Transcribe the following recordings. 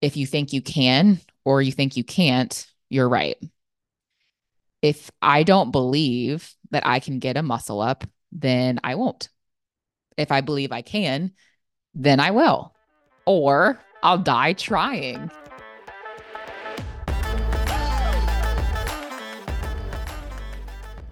if you think you can or you think you can't, you're right. If I don't believe that I can get a muscle up, then I won't. If I believe I can, then I will. Or I'll die trying.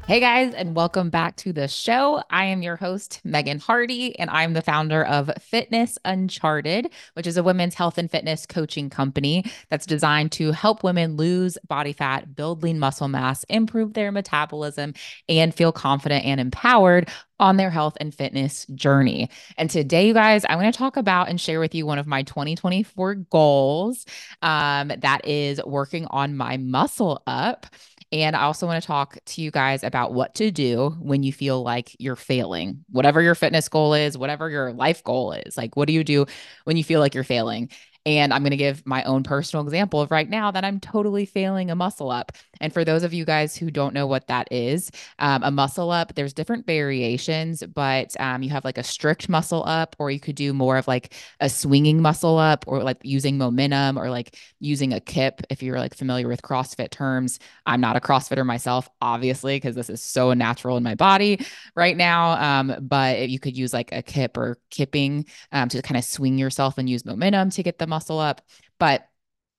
Hey guys, and welcome back to the show. I am your host, Megan Hardy, and I'm the founder of Fitness Uncharted, which is a women's health and fitness coaching company that's designed to help women lose body fat, build lean muscle mass, improve their metabolism, and feel confident and empowered on their health and fitness journey. And today, you guys, I'm going to talk about and share with you one of my 2024 goals um, that is working on my muscle up. And I also want to talk to you guys about what to do when you feel like you're failing, whatever your fitness goal is, whatever your life goal is. Like, what do you do when you feel like you're failing? And I'm going to give my own personal example of right now that I'm totally failing a muscle up. And for those of you guys who don't know what that is, um, a muscle up, there's different variations, but um, you have like a strict muscle up, or you could do more of like a swinging muscle up, or like using momentum, or like using a kip. If you're like familiar with CrossFit terms, I'm not a CrossFitter myself, obviously, because this is so natural in my body right now. Um, but you could use like a kip or kipping um, to kind of swing yourself and use momentum to get the muscle up. But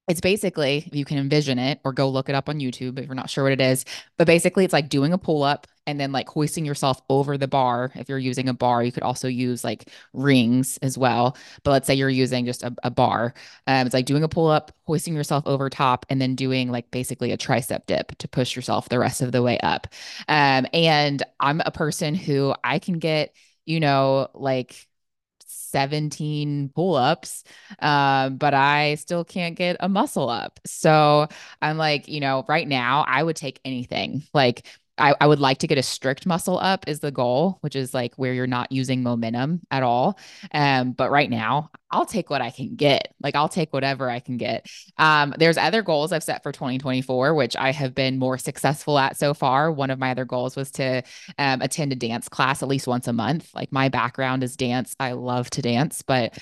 it's basically you can envision it or go look it up on YouTube if you're not sure what it is. But basically, it's like doing a pull up and then like hoisting yourself over the bar. If you're using a bar, you could also use like rings as well. But let's say you're using just a, a bar. Um, it's like doing a pull up, hoisting yourself over top, and then doing like basically a tricep dip to push yourself the rest of the way up. Um, and I'm a person who I can get, you know, like 17 pull ups, uh, but I still can't get a muscle up. So I'm like, you know, right now I would take anything. Like, I, I would like to get a strict muscle up is the goal, which is like where you're not using momentum at all. Um, but right now, I'll take what I can get. Like I'll take whatever I can get. Um, there's other goals I've set for 2024, which I have been more successful at so far. One of my other goals was to um, attend a dance class at least once a month. Like my background is dance. I love to dance, but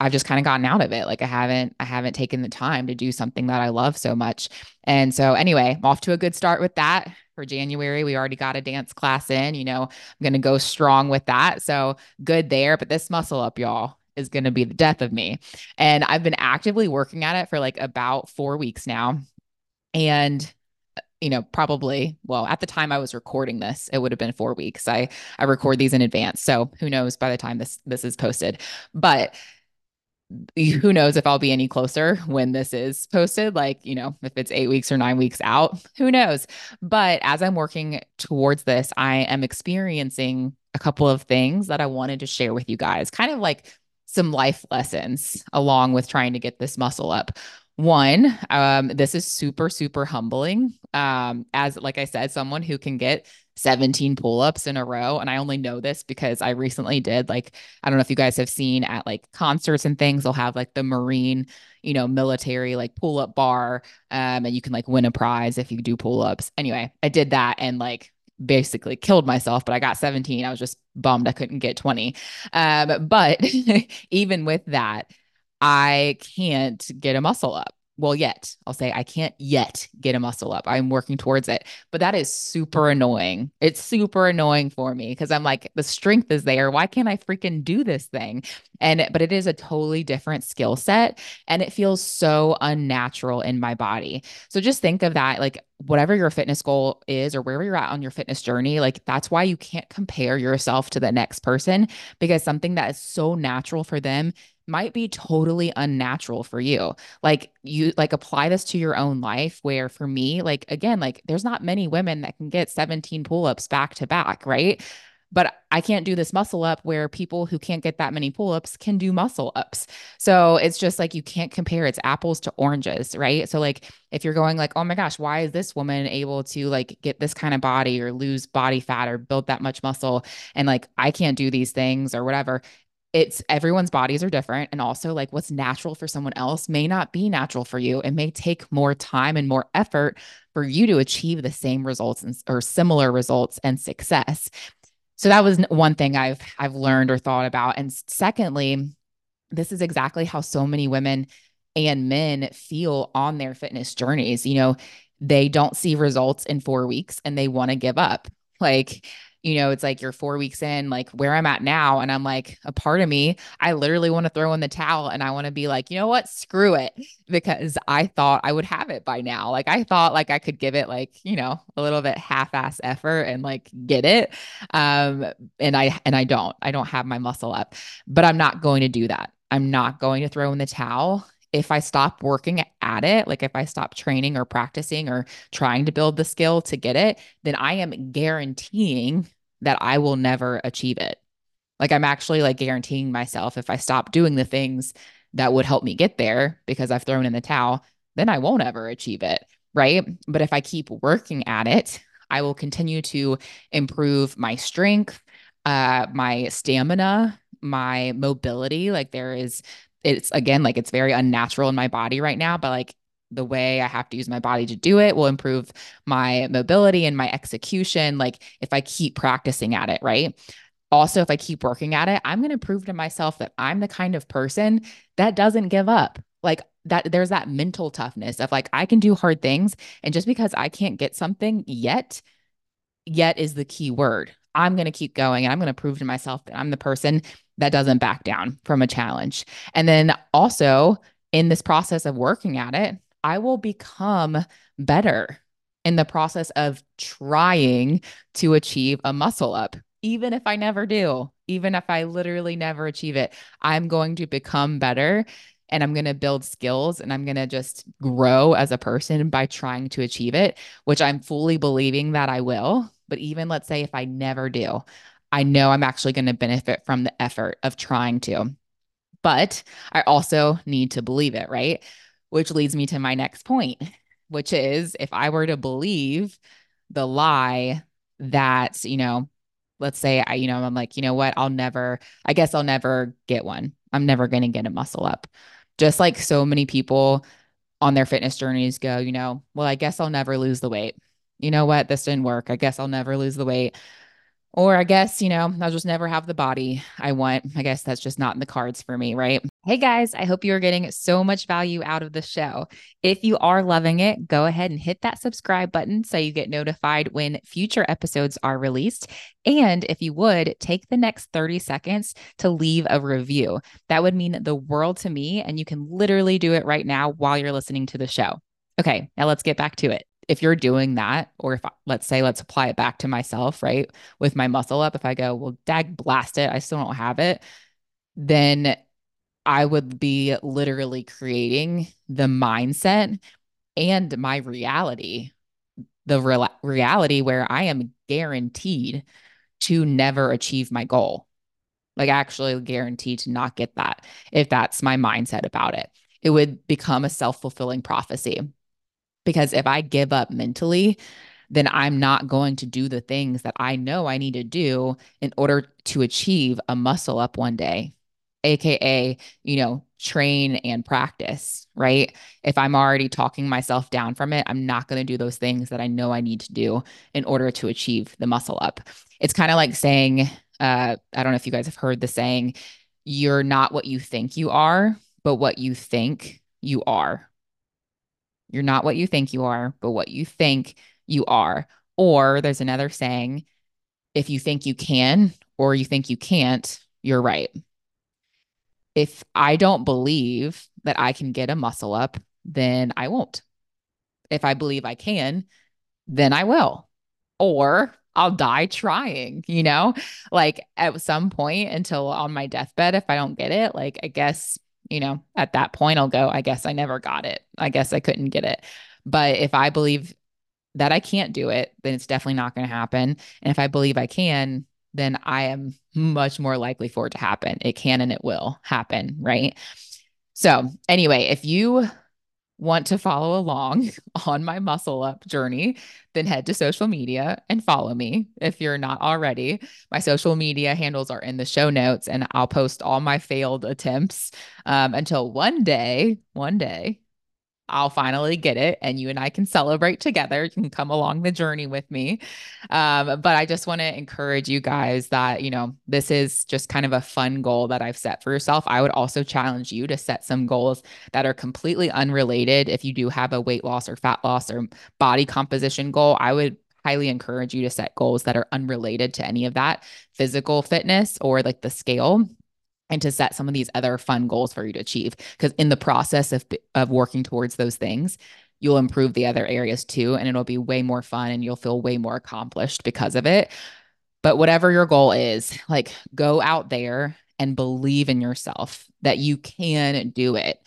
I've just kind of gotten out of it. Like I haven't, I haven't taken the time to do something that I love so much. And so anyway, off to a good start with that for January. We already got a dance class in, you know, I'm going to go strong with that. So good there. But this muscle up, y'all, is going to be the death of me. And I've been actively working at it for like about four weeks now. And uh, you know probably well at the time i was recording this it would have been four weeks i i record these in advance so who knows by the time this this is posted but who knows if I'll be any closer when this is posted, like, you know, if it's eight weeks or nine weeks out, who knows? But as I'm working towards this, I am experiencing a couple of things that I wanted to share with you guys, kind of like some life lessons along with trying to get this muscle up. One, um, this is super, super humbling. Um, as like I said, someone who can get 17 pull-ups in a row. And I only know this because I recently did like, I don't know if you guys have seen at like concerts and things, they'll have like the Marine, you know, military like pull-up bar. Um, and you can like win a prize if you do pull-ups. Anyway, I did that and like basically killed myself, but I got 17. I was just bummed I couldn't get 20. Um, but even with that, I can't get a muscle up. Well, yet I'll say I can't yet get a muscle up. I'm working towards it, but that is super annoying. It's super annoying for me because I'm like, the strength is there. Why can't I freaking do this thing? And, but it is a totally different skill set and it feels so unnatural in my body. So just think of that like, whatever your fitness goal is or wherever you're at on your fitness journey, like that's why you can't compare yourself to the next person because something that is so natural for them might be totally unnatural for you. Like you like apply this to your own life where for me, like again, like there's not many women that can get 17 pull-ups back to back, right? But I can't do this muscle up where people who can't get that many pull ups can do muscle ups. So it's just like you can't compare. It's apples to oranges, right? So, like, if you're going like, oh my gosh, why is this woman able to like get this kind of body or lose body fat or build that much muscle? And like, I can't do these things or whatever it's everyone's bodies are different and also like what's natural for someone else may not be natural for you it may take more time and more effort for you to achieve the same results and, or similar results and success so that was one thing i've i've learned or thought about and secondly this is exactly how so many women and men feel on their fitness journeys. You know, they don't see results in four weeks and they want to give up. Like, you know, it's like you're four weeks in, like where I'm at now. And I'm like, a part of me, I literally want to throw in the towel and I want to be like, you know what? Screw it. Because I thought I would have it by now. Like I thought like I could give it like, you know, a little bit half-ass effort and like get it. Um, and I and I don't. I don't have my muscle up, but I'm not going to do that. I'm not going to throw in the towel if I stop working at it, like if I stop training or practicing or trying to build the skill to get it, then I am guaranteeing that I will never achieve it. Like I'm actually like guaranteeing myself if I stop doing the things that would help me get there because I've thrown in the towel, then I won't ever achieve it. Right. But if I keep working at it, I will continue to improve my strength, uh, my stamina, my mobility. Like there is it's again like it's very unnatural in my body right now, but like the way I have to use my body to do it will improve my mobility and my execution. Like if I keep practicing at it, right? Also, if I keep working at it, I'm going to prove to myself that I'm the kind of person that doesn't give up. Like that, there's that mental toughness of like, I can do hard things. And just because I can't get something yet, yet is the key word. I'm going to keep going and I'm going to prove to myself that I'm the person that doesn't back down from a challenge. And then also in this process of working at it, I will become better in the process of trying to achieve a muscle up. Even if I never do, even if I literally never achieve it, I'm going to become better and I'm going to build skills and I'm going to just grow as a person by trying to achieve it, which I'm fully believing that I will. But even let's say if I never do, I know I'm actually going to benefit from the effort of trying to. But I also need to believe it, right? Which leads me to my next point, which is if I were to believe the lie that, you know, let's say I, you know, I'm like, you know what, I'll never, I guess I'll never get one. I'm never going to get a muscle up. Just like so many people on their fitness journeys go, you know, well, I guess I'll never lose the weight. You know what? This didn't work. I guess I'll never lose the weight. Or I guess, you know, I'll just never have the body I want. I guess that's just not in the cards for me, right? Hey guys, I hope you are getting so much value out of the show. If you are loving it, go ahead and hit that subscribe button so you get notified when future episodes are released. And if you would, take the next 30 seconds to leave a review. That would mean the world to me. And you can literally do it right now while you're listening to the show. Okay, now let's get back to it if you're doing that, or if let's say, let's apply it back to myself, right? With my muscle up, if I go, well, dag blast it, I still don't have it, then I would be literally creating the mindset and my reality, the re- reality where I am guaranteed to never achieve my goal. Like, actually guaranteed to not get that if that's my mindset about it. It would become a self fulfilling prophecy because if I give up mentally, then I'm not going to do the things that I know I need to do in order to achieve a muscle up one day, AKA, you know, train and practice, right? If I'm already talking myself down from it, I'm not going to do those things that I know I need to do in order to achieve the muscle up. It's kind of like saying, uh, I don't know if you guys have heard the saying, you're not what you think you are, but what you think you are you're not what you think you are, but what you think you are. Or there's another saying if you think you can or you think you can't, you're right. If I don't believe that I can get a muscle up, then I won't. If I believe I can, then I will. Or I'll die trying, you know? Like at some point until on my deathbed, if I don't get it, like I guess you know, at that point, I'll go, I guess I never got it. I guess I couldn't get it. But if I believe that I can't do it, then it's definitely not going to happen. And if I believe I can, then I am much more likely for it to happen. It can and it will happen. Right. So, anyway, if you want to follow along on my muscle up journey, then head to social media and follow me if you're not already. My social media handles are in the show notes, and I'll post all my failed attempts um, until one day, one day, I'll finally get it and you and I can celebrate together. You can come along the journey with me. Um, but I just want to encourage you guys that, you know, this is just kind of a fun goal that I've set for yourself. I would also challenge you to set some goals that are completely unrelated. If you do have a weight loss or fat loss or body composition goal, I would highly encourage you to set goals that are unrelated to any of that physical fitness or like the scale and to set some of these other fun goals for you to achieve. Because in the process of of working towards those things you'll improve the other areas too and it'll be way more fun and you'll feel way more accomplished because of it. But whatever your goal is like go out there and believe in yourself that you can do it.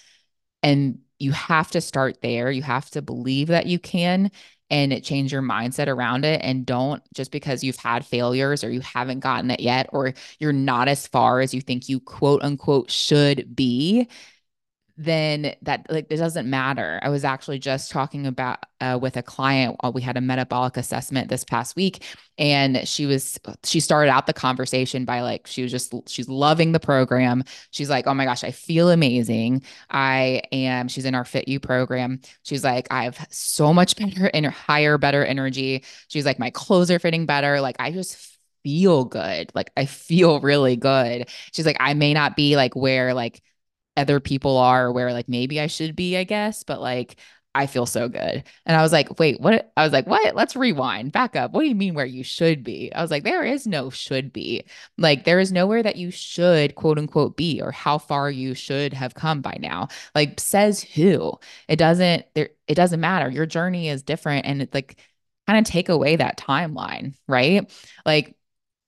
And you have to start there. You have to believe that you can and change your mindset around it. And don't just because you've had failures or you haven't gotten it yet, or you're not as far as you think you quote unquote should be, then that like it doesn't matter. I was actually just talking about uh, with a client. Uh, we had a metabolic assessment this past week, and she was she started out the conversation by like she was just she's loving the program. She's like, oh my gosh, I feel amazing. I am. She's in our Fit You program. She's like, I have so much better and higher, better energy. She's like, my clothes are fitting better. Like I just feel good. Like I feel really good. She's like, I may not be like where like other people are where like maybe I should be, I guess, but like I feel so good. And I was like, wait, what? I was like, what? Let's rewind, back up. What do you mean where you should be? I was like, there is no should be. Like, there is nowhere that you should quote unquote be or how far you should have come by now. Like, says who? It doesn't, there, it doesn't matter. Your journey is different. And it's like, kind of take away that timeline, right? Like,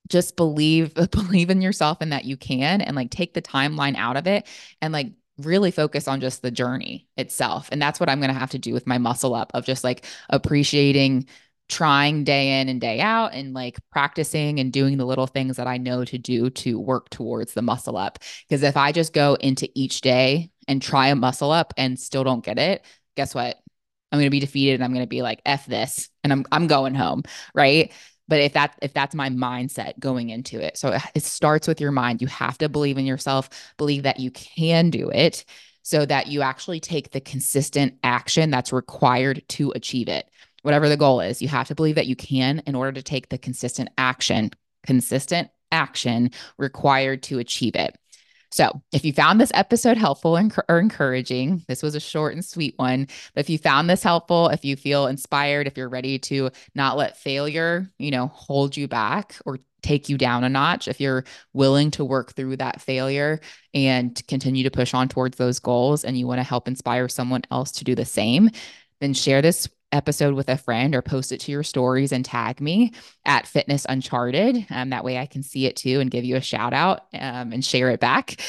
just believe believe in yourself and that you can and like take the timeline out of it and like really focus on just the journey itself and that's what i'm going to have to do with my muscle up of just like appreciating trying day in and day out and like practicing and doing the little things that I know to do to work towards the muscle up. Because if I just go into each day and try a muscle up and still don't get it, guess what? I'm going to be defeated and I'm going to be like F this and I'm I'm going home, right? But if that if that's my mindset going into it so it starts with your mind. You have to believe in yourself believe that you can do it so that you actually take the consistent action that's required to achieve it. Whatever the goal is you have to believe that you can in order to take the consistent action consistent action required to achieve it so, if you found this episode helpful or encouraging, this was a short and sweet one. But if you found this helpful, if you feel inspired, if you're ready to not let failure, you know, hold you back or take you down a notch, if you're willing to work through that failure and continue to push on towards those goals and you want to help inspire someone else to do the same, then share this episode with a friend or post it to your stories and tag me at Fitness Uncharted. Um, that way I can see it too and give you a shout out um, and share it back.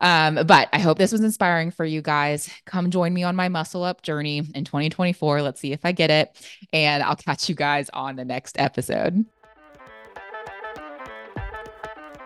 Um, but I hope this was inspiring for you guys. Come join me on my muscle up journey in 2024. Let's see if I get it. And I'll catch you guys on the next episode.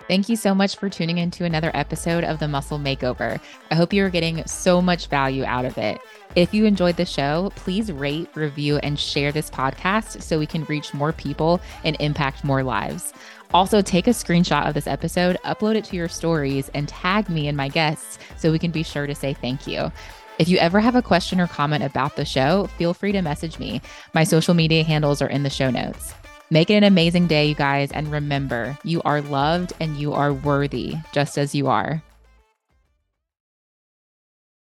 Thank you so much for tuning into another episode of the Muscle Makeover. I hope you're getting so much value out of it. If you enjoyed the show, please rate, review, and share this podcast so we can reach more people and impact more lives. Also, take a screenshot of this episode, upload it to your stories, and tag me and my guests so we can be sure to say thank you. If you ever have a question or comment about the show, feel free to message me. My social media handles are in the show notes. Make it an amazing day, you guys. And remember, you are loved and you are worthy just as you are.